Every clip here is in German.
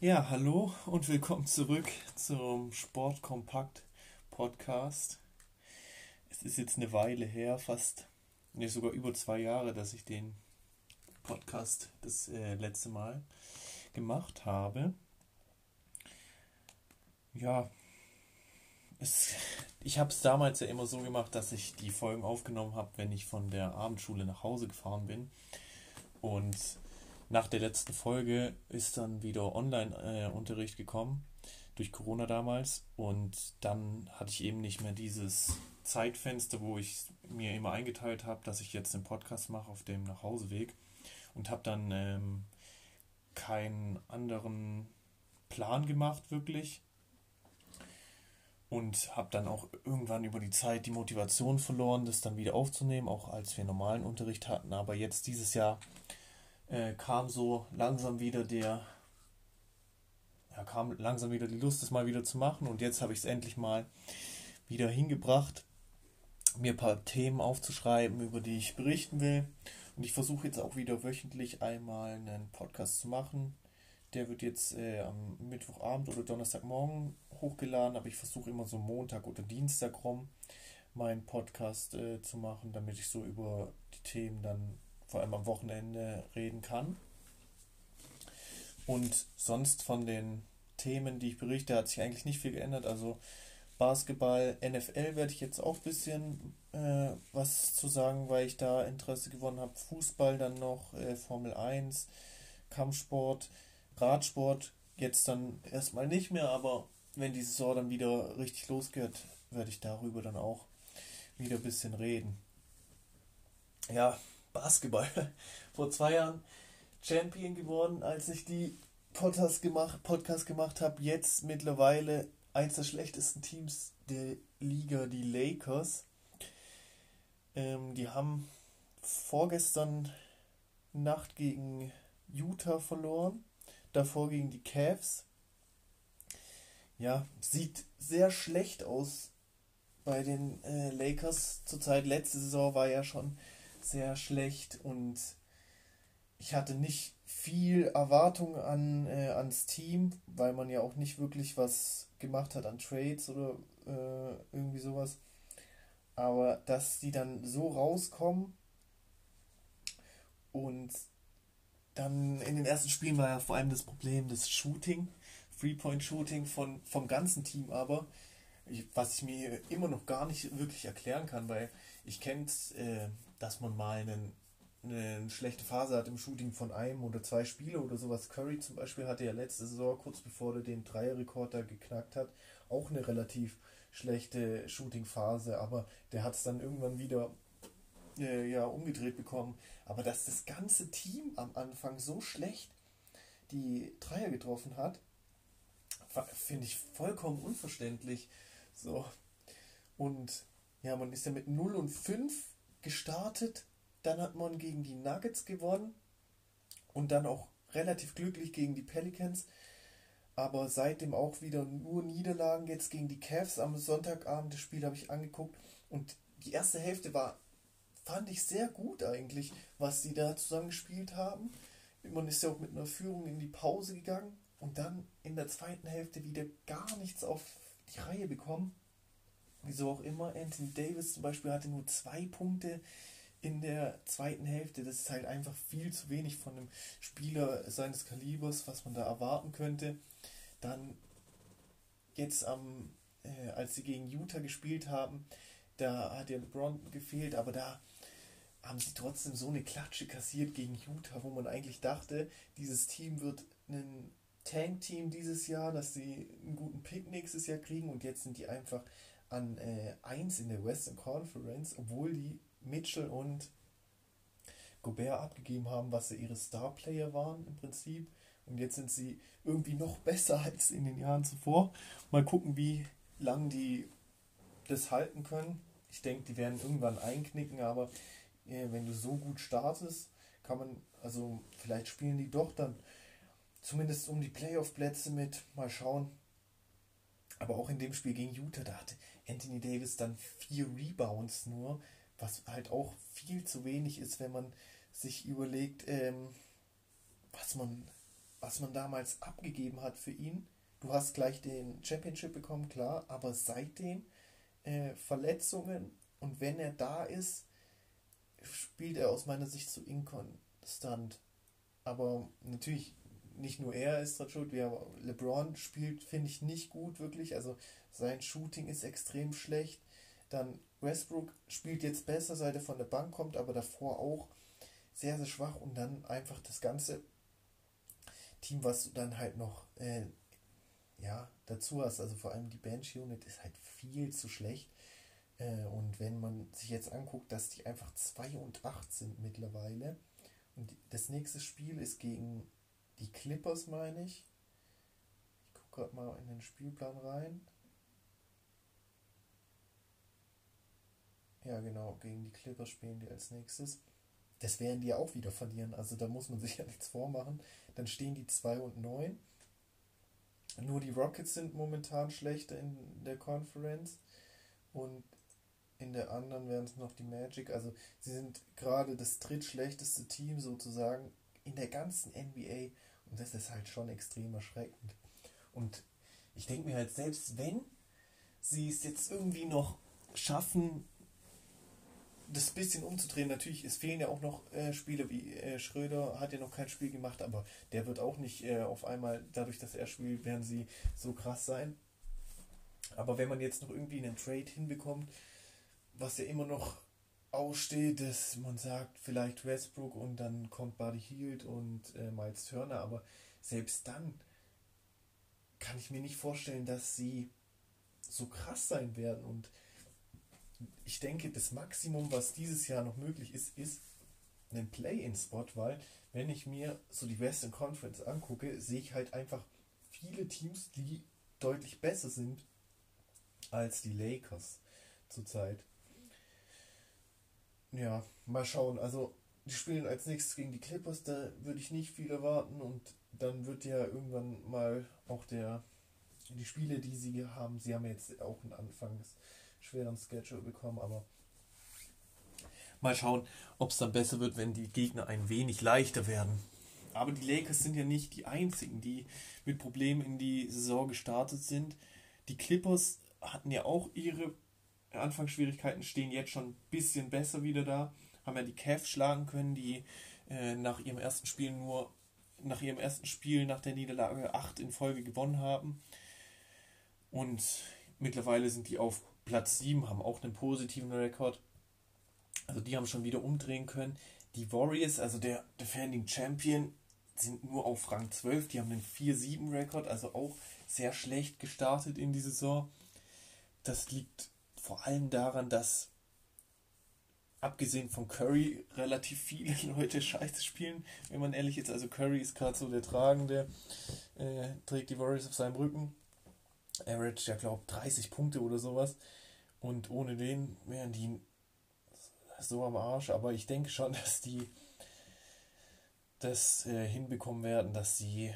Ja, hallo und willkommen zurück zum Sportkompakt Podcast. Es ist jetzt eine Weile her, fast, ne, sogar über zwei Jahre, dass ich den Podcast das äh, letzte Mal gemacht habe. Ja, es, ich habe es damals ja immer so gemacht, dass ich die Folgen aufgenommen habe, wenn ich von der Abendschule nach Hause gefahren bin. Und nach der letzten Folge ist dann wieder Online-Unterricht gekommen, durch Corona damals. Und dann hatte ich eben nicht mehr dieses Zeitfenster, wo ich mir immer eingeteilt habe, dass ich jetzt den Podcast mache auf dem Nachhauseweg. Und habe dann ähm, keinen anderen Plan gemacht, wirklich. Und habe dann auch irgendwann über die Zeit die Motivation verloren, das dann wieder aufzunehmen, auch als wir normalen Unterricht hatten. Aber jetzt dieses Jahr äh, kam so langsam wieder der, ja, kam langsam wieder die Lust, das mal wieder zu machen. Und jetzt habe ich es endlich mal wieder hingebracht, mir ein paar Themen aufzuschreiben, über die ich berichten will. Und ich versuche jetzt auch wieder wöchentlich einmal einen Podcast zu machen. Der wird jetzt äh, am Mittwochabend oder Donnerstagmorgen hochgeladen, aber ich versuche immer so Montag oder Dienstag rum meinen Podcast äh, zu machen, damit ich so über die Themen dann vor allem am Wochenende reden kann. Und sonst von den Themen, die ich berichte, hat sich eigentlich nicht viel geändert. Also Basketball, NFL werde ich jetzt auch ein bisschen äh, was zu sagen, weil ich da Interesse gewonnen habe. Fußball dann noch, äh, Formel 1, Kampfsport, Radsport jetzt dann erstmal nicht mehr, aber wenn die Saison dann wieder richtig losgeht, werde ich darüber dann auch wieder ein bisschen reden. Ja, Basketball. Vor zwei Jahren Champion geworden, als ich die Podcast gemacht, Podcast gemacht habe. Jetzt mittlerweile eins der schlechtesten Teams der Liga, die Lakers. Ähm, die haben vorgestern Nacht gegen Utah verloren, davor gegen die Cavs. Ja, sieht sehr schlecht aus bei den äh, Lakers zurzeit. Letzte Saison war ja schon sehr schlecht und ich hatte nicht viel Erwartung an, äh, ans Team, weil man ja auch nicht wirklich was gemacht hat an Trades oder äh, irgendwie sowas. Aber dass die dann so rauskommen und dann in den ersten Spielen war ja vor allem das Problem des Shooting, Three-Point-Shooting vom ganzen Team aber, was ich mir immer noch gar nicht wirklich erklären kann, weil ich kenne es, äh, dass man mal einen, eine schlechte Phase hat im Shooting von einem oder zwei Spiele oder sowas. Curry zum Beispiel hatte ja letzte Saison, kurz bevor er den Dreierrekord da geknackt hat, auch eine relativ schlechte Shooting-Phase, aber der hat es dann irgendwann wieder äh, ja, umgedreht bekommen. Aber dass das ganze Team am Anfang so schlecht die Dreier getroffen hat, finde ich vollkommen unverständlich. So. Und ja, man ist ja mit 0 und 5 gestartet. Dann hat man gegen die Nuggets gewonnen und dann auch relativ glücklich gegen die Pelicans. Aber seitdem auch wieder nur Niederlagen. Jetzt gegen die Cavs am Sonntagabend. Das Spiel habe ich angeguckt. Und die erste Hälfte war, fand ich sehr gut eigentlich, was sie da zusammengespielt haben. Man ist ja auch mit einer Führung in die Pause gegangen und dann in der zweiten Hälfte wieder gar nichts auf die Reihe bekommen. Wieso auch immer. Anthony Davis zum Beispiel hatte nur zwei Punkte in der zweiten Hälfte. Das ist halt einfach viel zu wenig von einem Spieler seines Kalibers, was man da erwarten könnte. Dann jetzt am, äh, als sie gegen Utah gespielt haben, da hat ja LeBron gefehlt, aber da haben sie trotzdem so eine Klatsche kassiert gegen Utah, wo man eigentlich dachte, dieses Team wird ein Tank-Team dieses Jahr, dass sie einen guten Pick nächstes Jahr kriegen und jetzt sind die einfach an äh, 1 in der Western Conference, obwohl die Mitchell und Gobert abgegeben haben, was sie ihre Star-Player waren im Prinzip. Und jetzt sind sie irgendwie noch besser als in den Jahren zuvor. Mal gucken, wie lange die das halten können. Ich denke, die werden irgendwann einknicken, aber äh, wenn du so gut startest, kann man, also vielleicht spielen die doch dann zumindest um die Playoff-Plätze mit. Mal schauen. Aber auch in dem Spiel gegen Utah, da hatte Anthony Davis dann vier Rebounds nur, was halt auch viel zu wenig ist, wenn man sich überlegt, ähm, was man was man damals abgegeben hat für ihn. Du hast gleich den Championship bekommen, klar, aber seitdem äh, Verletzungen und wenn er da ist, spielt er aus meiner Sicht so inkonstant. Aber natürlich, nicht nur er ist dran schuld, wir, LeBron spielt, finde ich, nicht gut wirklich. Also sein Shooting ist extrem schlecht. Dann Westbrook spielt jetzt besser, seit er von der Bank kommt, aber davor auch sehr, sehr schwach. Und dann einfach das ganze Team, was du dann halt noch äh, ja, dazu hast. Also vor allem die Bench-Unit ist halt viel zu schlecht. Äh, und wenn man sich jetzt anguckt, dass die einfach 2 und 8 sind mittlerweile. Und das nächste Spiel ist gegen die Clippers, meine ich. Ich gucke gerade mal in den Spielplan rein. Ja, genau, gegen die Clippers spielen die als nächstes. Das werden die auch wieder verlieren. Also da muss man sich ja nichts vormachen. Dann stehen die 2 und 9. Nur die Rockets sind momentan schlechter in der Conference. Und in der anderen wären es noch die Magic. Also sie sind gerade das drittschlechteste Team sozusagen in der ganzen NBA. Und das ist halt schon extrem erschreckend. Und ich denke mir halt, selbst wenn sie es jetzt irgendwie noch schaffen, das bisschen umzudrehen, natürlich, es fehlen ja auch noch äh, Spiele, wie äh, Schröder hat ja noch kein Spiel gemacht, aber der wird auch nicht äh, auf einmal, dadurch, dass er spielt, werden sie so krass sein. Aber wenn man jetzt noch irgendwie einen Trade hinbekommt, was ja immer noch aussteht, dass man sagt, vielleicht Westbrook und dann kommt Buddy Hield und äh, Miles Turner, aber selbst dann kann ich mir nicht vorstellen, dass sie so krass sein werden und ich denke, das Maximum, was dieses Jahr noch möglich ist, ist ein Play-in-Spot, weil wenn ich mir so die Western Conference angucke, sehe ich halt einfach viele Teams, die deutlich besser sind als die Lakers zurzeit. Ja, mal schauen. Also, die spielen als nächstes gegen die Clippers, da würde ich nicht viel erwarten und dann wird ja irgendwann mal auch der die Spiele, die sie haben, sie haben jetzt auch einen Anfangs schweren Schedule bekommen, aber mal schauen, ob es dann besser wird, wenn die Gegner ein wenig leichter werden. Aber die Lakers sind ja nicht die einzigen, die mit Problemen in die Saison gestartet sind. Die Clippers hatten ja auch ihre Anfangsschwierigkeiten, stehen jetzt schon ein bisschen besser wieder da, haben ja die Cavs schlagen können, die äh, nach ihrem ersten Spiel nur nach ihrem ersten Spiel nach der Niederlage 8 in Folge gewonnen haben. Und mittlerweile sind die auf Platz 7 haben auch einen positiven Rekord. Also die haben schon wieder umdrehen können. Die Warriors, also der Defending Champion, sind nur auf Rang 12. Die haben einen 4-7-Rekord, also auch sehr schlecht gestartet in die Saison. Das liegt vor allem daran, dass abgesehen von Curry relativ viele Leute scheiße spielen, wenn man ehrlich ist. Also Curry ist gerade so der Tragende, äh, trägt die Warriors auf seinem Rücken. Average, ja glaube 30 Punkte oder sowas. Und ohne den wären die so am Arsch. Aber ich denke schon, dass die das äh, hinbekommen werden, dass sie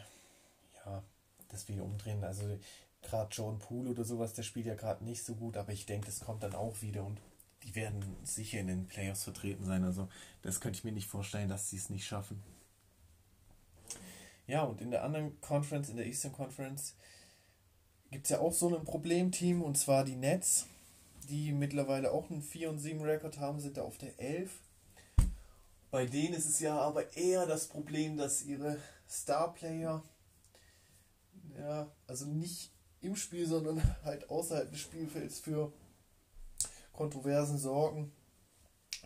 ja das wieder umdrehen. Also gerade John Poole oder sowas, der spielt ja gerade nicht so gut, aber ich denke, das kommt dann auch wieder und die werden sicher in den Playoffs vertreten sein. Also das könnte ich mir nicht vorstellen, dass sie es nicht schaffen. Ja, und in der anderen Conference, in der Eastern Conference, gibt es ja auch so ein Problemteam und zwar die Nets die mittlerweile auch einen 4 und 7 Rekord haben, sind da auf der 11. Bei denen ist es ja aber eher das Problem, dass ihre Starplayer, ja, also nicht im Spiel, sondern halt außerhalb des Spielfelds für Kontroversen sorgen.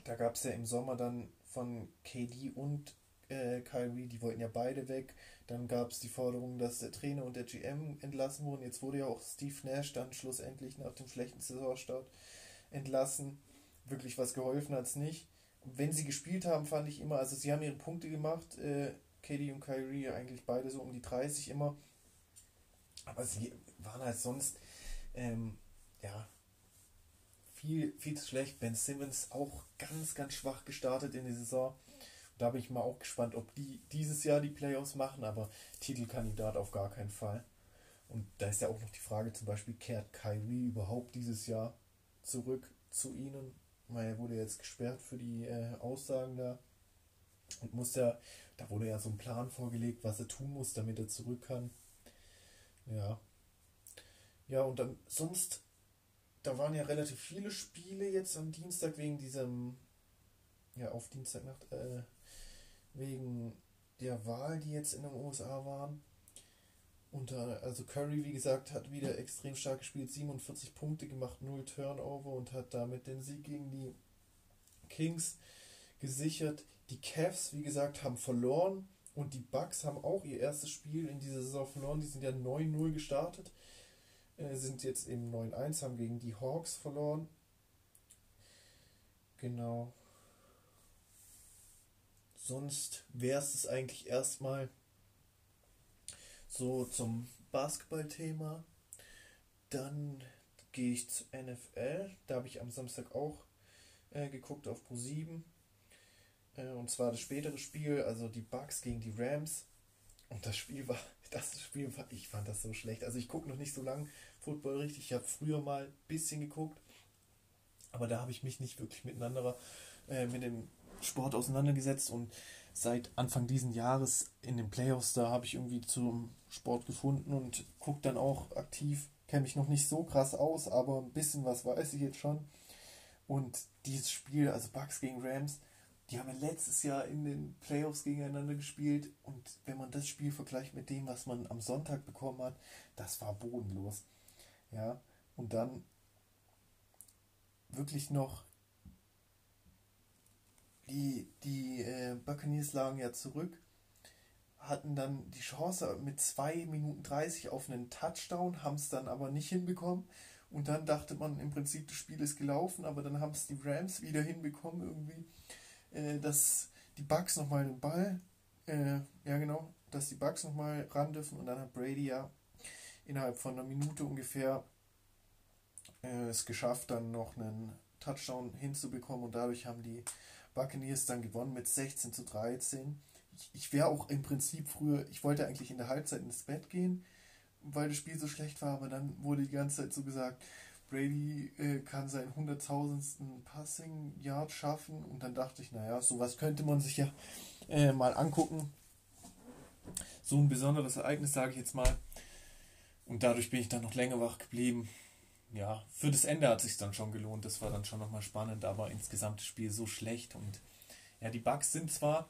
Da gab es ja im Sommer dann von KD und äh, Kyrie, die wollten ja beide weg. Dann gab es die Forderung, dass der Trainer und der GM entlassen wurden. Jetzt wurde ja auch Steve Nash dann schlussendlich nach dem schlechten Saisonstart entlassen. Wirklich was geholfen hat es nicht. Wenn sie gespielt haben, fand ich immer, also sie haben ihre Punkte gemacht, äh, Katie und Kyrie eigentlich beide so um die 30 immer. Aber sie waren halt sonst, ähm, ja, viel, viel zu schlecht. Ben Simmons auch ganz, ganz schwach gestartet in die Saison. Da bin ich mal auch gespannt, ob die dieses Jahr die Playoffs machen, aber Titelkandidat auf gar keinen Fall. Und da ist ja auch noch die Frage, zum Beispiel, kehrt Kyrie überhaupt dieses Jahr zurück zu ihnen? Weil er wurde jetzt gesperrt für die äh, Aussagen da und muss ja da wurde ja so ein Plan vorgelegt, was er tun muss, damit er zurück kann. Ja. Ja, und dann sonst, da waren ja relativ viele Spiele jetzt am Dienstag wegen diesem, ja, auf Dienstagnacht, äh, wegen der Wahl, die jetzt in den USA waren. Und also Curry, wie gesagt, hat wieder extrem stark gespielt, 47 Punkte gemacht, 0 Turnover und hat damit den Sieg gegen die Kings gesichert. Die Cavs, wie gesagt, haben verloren und die Bucks haben auch ihr erstes Spiel in dieser Saison verloren. Die sind ja 9-0 gestartet, sind jetzt eben 9-1, haben gegen die Hawks verloren. Genau. Sonst wäre es eigentlich erstmal so zum Basketballthema. Dann gehe ich zu NFL. Da habe ich am Samstag auch äh, geguckt auf Pro 7. Äh, und zwar das spätere Spiel, also die Bucks gegen die Rams. Und das Spiel war, das Spiel war, ich fand das so schlecht. Also ich gucke noch nicht so lange Football richtig. Ich habe früher mal ein bisschen geguckt. Aber da habe ich mich nicht wirklich miteinander äh, mit dem Sport auseinandergesetzt und seit Anfang diesen Jahres in den Playoffs, da habe ich irgendwie zum Sport gefunden und gucke dann auch aktiv. Kenne mich noch nicht so krass aus, aber ein bisschen was weiß ich jetzt schon. Und dieses Spiel, also Bucks gegen Rams, die haben ja letztes Jahr in den Playoffs gegeneinander gespielt. Und wenn man das Spiel vergleicht mit dem, was man am Sonntag bekommen hat, das war bodenlos. Ja, und dann wirklich noch die, die äh, Buccaneers lagen ja zurück, hatten dann die Chance mit 2 Minuten 30 auf einen Touchdown, haben es dann aber nicht hinbekommen. Und dann dachte man im Prinzip, das Spiel ist gelaufen, aber dann haben es die Rams wieder hinbekommen, irgendwie, äh, dass die Bucks nochmal den Ball, äh, ja genau, dass die Bucks nochmal ran dürfen. Und dann hat Brady ja innerhalb von einer Minute ungefähr äh, es geschafft, dann noch einen Touchdown hinzubekommen. Und dadurch haben die Buccaneers dann gewonnen mit 16 zu 13. Ich, ich wäre auch im Prinzip früher, ich wollte eigentlich in der Halbzeit ins Bett gehen, weil das Spiel so schlecht war, aber dann wurde die ganze Zeit so gesagt, Brady äh, kann seinen 100.000. Passing Yard schaffen und dann dachte ich, naja, sowas könnte man sich ja äh, mal angucken. So ein besonderes Ereignis, sage ich jetzt mal. Und dadurch bin ich dann noch länger wach geblieben ja, für das Ende hat sich dann schon gelohnt. Das war dann schon nochmal spannend, aber insgesamt das Spiel so schlecht. Und ja, die Bugs sind zwar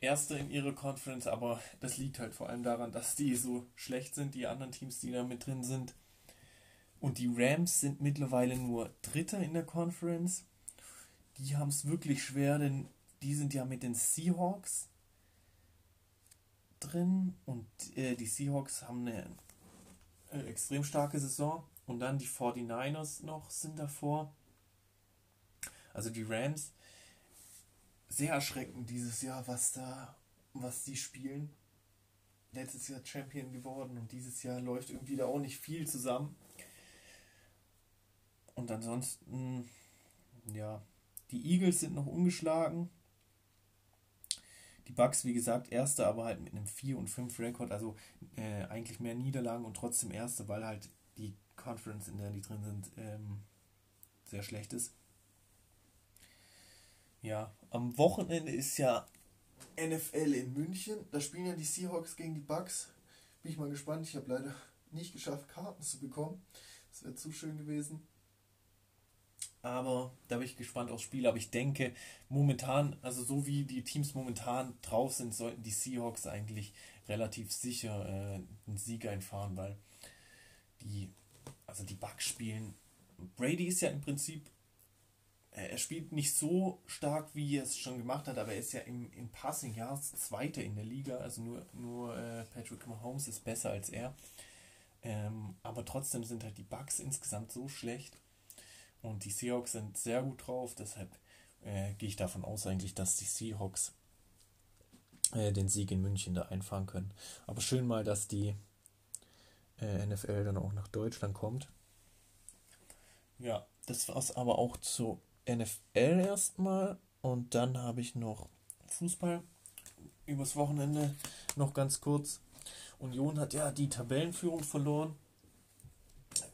Erste in ihrer Conference, aber das liegt halt vor allem daran, dass die so schlecht sind, die anderen Teams, die da mit drin sind. Und die Rams sind mittlerweile nur Dritter in der Conference. Die haben es wirklich schwer, denn die sind ja mit den Seahawks drin und äh, die Seahawks haben eine äh, extrem starke Saison und dann die 49ers noch sind davor. Also die Rams. Sehr erschreckend dieses Jahr, was da, was die spielen. Letztes Jahr Champion geworden und dieses Jahr läuft irgendwie da auch nicht viel zusammen. Und ansonsten, ja, die Eagles sind noch ungeschlagen. Die Bucks, wie gesagt, erste, aber halt mit einem 4 und 5 Rekord, also äh, eigentlich mehr Niederlagen und trotzdem erste, weil halt die Conference, in der die drin sind, ähm, sehr schlecht ist. Ja, am Wochenende ist ja NFL in München. Da spielen ja die Seahawks gegen die Bucks. Bin ich mal gespannt. Ich habe leider nicht geschafft, Karten zu bekommen. Das wäre zu schön gewesen. Aber da bin ich gespannt aufs Spiel. Aber ich denke, momentan, also so wie die Teams momentan drauf sind, sollten die Seahawks eigentlich relativ sicher äh, einen Sieg einfahren, weil die also die Bugs spielen. Brady ist ja im Prinzip, er spielt nicht so stark, wie er es schon gemacht hat, aber er ist ja im, im Passing Yards Zweiter in der Liga. Also nur, nur äh, Patrick Mahomes ist besser als er. Ähm, aber trotzdem sind halt die Bugs insgesamt so schlecht. Und die Seahawks sind sehr gut drauf, deshalb äh, gehe ich davon aus eigentlich, dass die Seahawks äh, den Sieg in München da einfahren können. Aber schön mal, dass die äh, NFL dann auch nach Deutschland kommt. Ja, das war es aber auch zu NFL erstmal. Und dann habe ich noch Fußball übers Wochenende noch ganz kurz. Union hat ja die Tabellenführung verloren.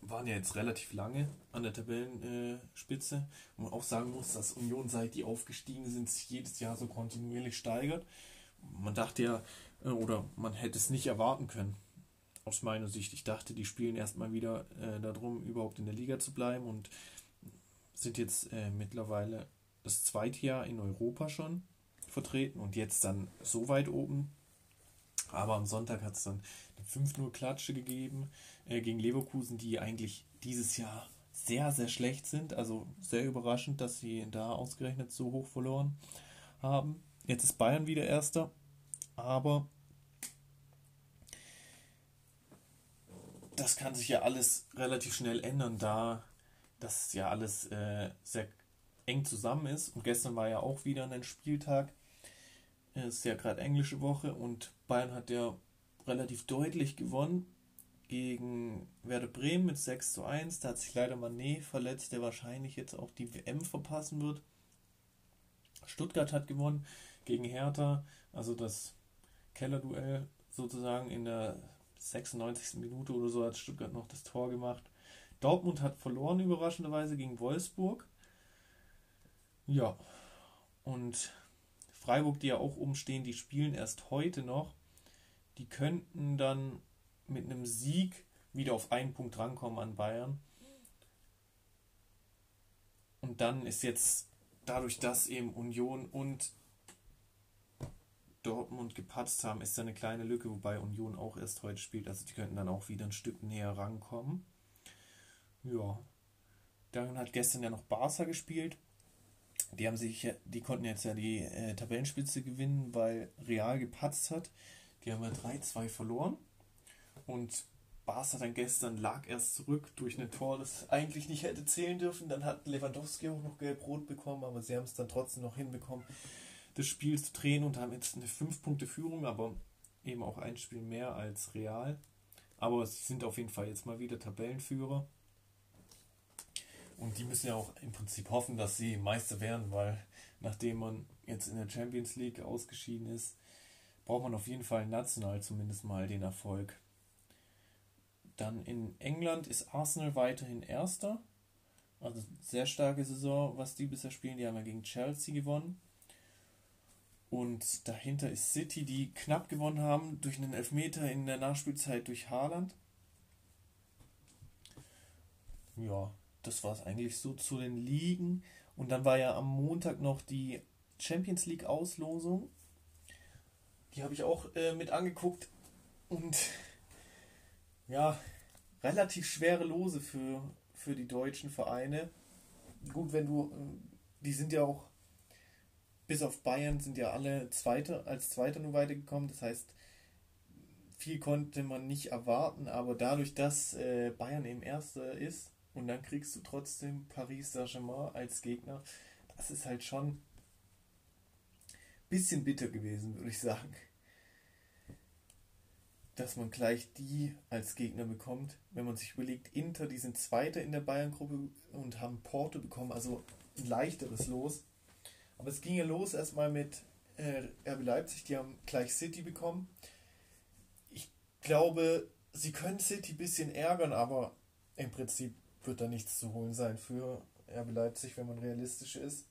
Waren ja jetzt relativ lange an der Tabellenspitze. Wo man auch sagen muss, dass Union, seit die aufgestiegen sind, sich jedes Jahr so kontinuierlich steigert. man dachte ja, äh, oder man hätte es nicht erwarten können, aus meiner Sicht. Ich dachte, die spielen erstmal wieder äh, darum, überhaupt in der Liga zu bleiben und sind jetzt äh, mittlerweile das zweite Jahr in Europa schon vertreten und jetzt dann so weit oben. Aber am Sonntag hat es dann eine 5-0-Klatsche gegeben äh, gegen Leverkusen, die eigentlich dieses Jahr sehr, sehr schlecht sind. Also sehr überraschend, dass sie da ausgerechnet so hoch verloren haben. Jetzt ist Bayern wieder Erster, aber das kann sich ja alles relativ schnell ändern, da das ja alles äh, sehr eng zusammen ist. Und gestern war ja auch wieder ein Spieltag. Ist ja gerade englische Woche und Bayern hat ja relativ deutlich gewonnen gegen Werder Bremen mit 6 zu 1. Da hat sich leider Manet verletzt, der wahrscheinlich jetzt auch die WM verpassen wird. Stuttgart hat gewonnen gegen Hertha, also das Kellerduell sozusagen in der 96. Minute oder so hat Stuttgart noch das Tor gemacht. Dortmund hat verloren überraschenderweise gegen Wolfsburg. Ja, und Freiburg, die ja auch umstehen, die spielen erst heute noch. Die könnten dann mit einem Sieg wieder auf einen Punkt rankommen an Bayern. Und dann ist jetzt dadurch, dass eben Union und Dortmund gepatzt haben, ist da eine kleine Lücke, wobei Union auch erst heute spielt. Also die könnten dann auch wieder ein Stück näher rankommen. Ja. Dann hat gestern ja noch Barca gespielt. Die haben sich, die konnten jetzt ja die äh, Tabellenspitze gewinnen, weil Real gepatzt hat. Die haben ja 3-2 verloren. Und Barca dann gestern lag erst zurück durch ein Tor, das eigentlich nicht hätte zählen dürfen. Dann hat Lewandowski auch noch gelb-rot bekommen, aber sie haben es dann trotzdem noch hinbekommen, das Spiel zu drehen und haben jetzt eine 5-Punkte-Führung, aber eben auch ein Spiel mehr als Real. Aber sie sind auf jeden Fall jetzt mal wieder Tabellenführer. Und die müssen ja auch im Prinzip hoffen, dass sie Meister werden, weil nachdem man jetzt in der Champions League ausgeschieden ist, braucht man auf jeden Fall national zumindest mal den Erfolg. Dann in England ist Arsenal weiterhin Erster. Also sehr starke Saison, was die bisher spielen. Die haben ja gegen Chelsea gewonnen. Und dahinter ist City, die knapp gewonnen haben durch einen Elfmeter in der Nachspielzeit durch Haaland. Ja, das war es eigentlich so zu den Ligen. Und dann war ja am Montag noch die Champions League Auslosung. Die habe ich auch äh, mit angeguckt. Und ja, relativ schwere Lose für, für die deutschen Vereine. Gut, wenn du, die sind ja auch, bis auf Bayern sind ja alle Zweite, als Zweiter nur weitergekommen. Das heißt, viel konnte man nicht erwarten, aber dadurch, dass äh, Bayern eben Erster ist und dann kriegst du trotzdem Paris Saint-Germain als Gegner, das ist halt schon ein bisschen bitter gewesen, würde ich sagen dass man gleich die als Gegner bekommt. Wenn man sich überlegt, Inter, die sind Zweiter in der Bayern-Gruppe und haben Porto bekommen, also ein leichteres Los. Aber es ging ja los erstmal mit äh, RB Leipzig, die haben gleich City bekommen. Ich glaube, sie können City ein bisschen ärgern, aber im Prinzip wird da nichts zu holen sein für RB Leipzig, wenn man realistisch ist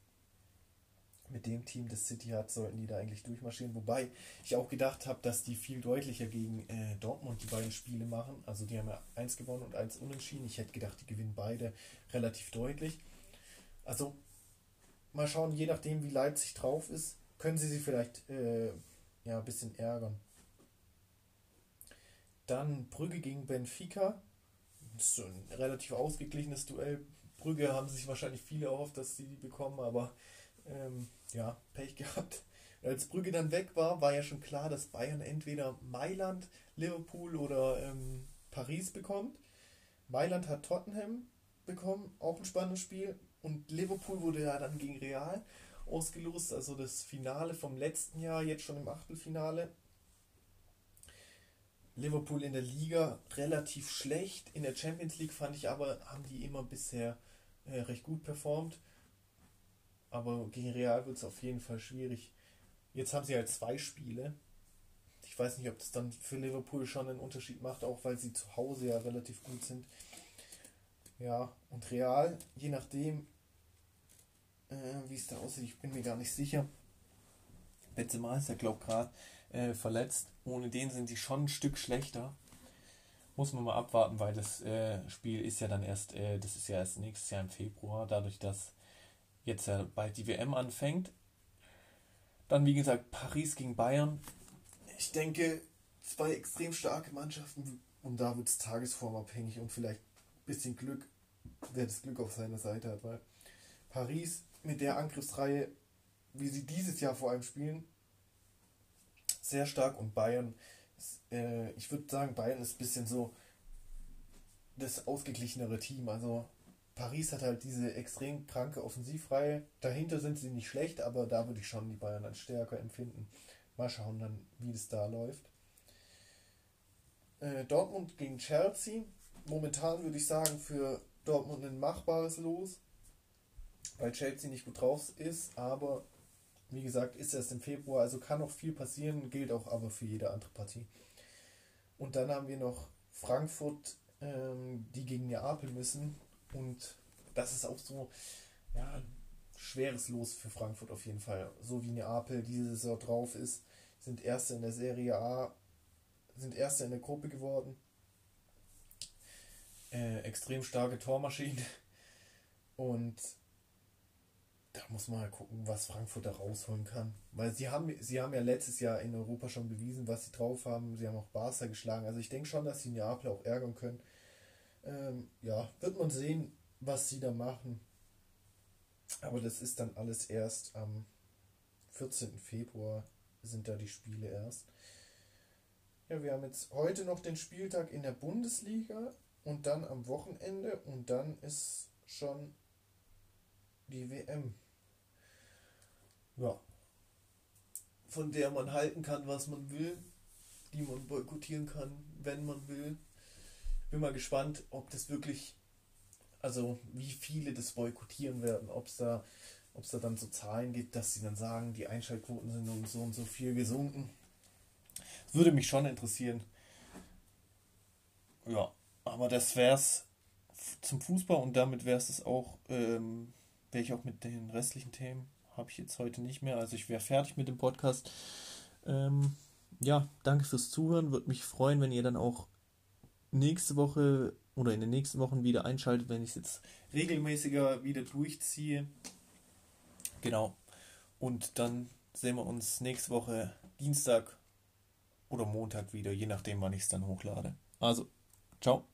mit dem Team, das City hat, sollten die da eigentlich durchmarschieren. Wobei ich auch gedacht habe, dass die viel deutlicher gegen äh, Dortmund die beiden Spiele machen. Also die haben ja eins gewonnen und eins unentschieden. Ich hätte gedacht, die gewinnen beide relativ deutlich. Also mal schauen, je nachdem wie Leipzig drauf ist, können sie sie vielleicht äh, ja, ein bisschen ärgern. Dann Brügge gegen Benfica. Ist so ein relativ ausgeglichenes Duell. Brügge haben sich wahrscheinlich viele erhofft, dass sie die bekommen, aber ähm, ja, Pech gehabt. Als Brügge dann weg war, war ja schon klar, dass Bayern entweder Mailand, Liverpool oder ähm, Paris bekommt. Mailand hat Tottenham bekommen, auch ein spannendes Spiel. Und Liverpool wurde ja dann gegen Real ausgelost, also das Finale vom letzten Jahr, jetzt schon im Achtelfinale. Liverpool in der Liga relativ schlecht. In der Champions League fand ich aber, haben die immer bisher äh, recht gut performt. Aber gegen Real wird es auf jeden Fall schwierig. Jetzt haben sie halt zwei Spiele. Ich weiß nicht, ob das dann für Liverpool schon einen Unterschied macht, auch weil sie zu Hause ja relativ gut sind. Ja, und Real, je nachdem, äh, wie es da aussieht, ich bin mir gar nicht sicher. Benzema ist ja, glaube ich, gerade äh, verletzt. Ohne den sind sie schon ein Stück schlechter. Muss man mal abwarten, weil das äh, Spiel ist ja dann erst, äh, das ist ja erst nächstes Jahr im Februar, dadurch, dass jetzt ja bald die WM anfängt. Dann, wie gesagt, Paris gegen Bayern. Ich denke, zwei extrem starke Mannschaften und da wird es tagesformabhängig und vielleicht ein bisschen Glück, wer das Glück auf seiner Seite hat, weil Paris mit der Angriffsreihe, wie sie dieses Jahr vor allem spielen, sehr stark und Bayern, äh, ich würde sagen, Bayern ist ein bisschen so das ausgeglichenere Team. Also Paris hat halt diese extrem kranke Offensivreihe. Dahinter sind sie nicht schlecht, aber da würde ich schon die Bayern als stärker empfinden. Mal schauen dann, wie das da läuft. Äh, Dortmund gegen Chelsea. Momentan würde ich sagen, für Dortmund ein machbares Los, weil Chelsea nicht gut drauf ist, aber wie gesagt, ist erst im Februar, also kann noch viel passieren, gilt auch aber für jede andere Partie. Und dann haben wir noch Frankfurt, ähm, die gegen Neapel müssen. Und das ist auch so, ja, schweres Los für Frankfurt auf jeden Fall. So wie Neapel diese Saison drauf ist, sind Erste in der Serie A, sind Erste in der Gruppe geworden. Äh, extrem starke Tormaschine. Und da muss man halt gucken, was Frankfurt da rausholen kann. Weil sie haben, sie haben ja letztes Jahr in Europa schon bewiesen, was sie drauf haben. Sie haben auch Barca geschlagen. Also ich denke schon, dass sie Neapel auch ärgern können. Ähm, ja, wird man sehen, was sie da machen. Aber das ist dann alles erst am 14. Februar sind da die Spiele erst. Ja, wir haben jetzt heute noch den Spieltag in der Bundesliga und dann am Wochenende und dann ist schon die WM. Ja. Von der man halten kann, was man will, die man boykottieren kann, wenn man will. Bin mal gespannt, ob das wirklich, also wie viele das boykottieren werden, ob es da, ob es da dann so Zahlen gibt, dass sie dann sagen, die Einschaltquoten sind um so und so viel gesunken. Würde mich schon interessieren. Ja, aber das wär's zum Fußball und damit wäre es auch, ähm, wäre ich auch mit den restlichen Themen habe ich jetzt heute nicht mehr. Also ich wäre fertig mit dem Podcast. Ähm, ja, danke fürs Zuhören. Würde mich freuen, wenn ihr dann auch nächste Woche oder in den nächsten Wochen wieder einschaltet, wenn ich es jetzt regelmäßiger wieder durchziehe. Genau. Und dann sehen wir uns nächste Woche Dienstag oder Montag wieder, je nachdem, wann ich es dann hochlade. Also, ciao.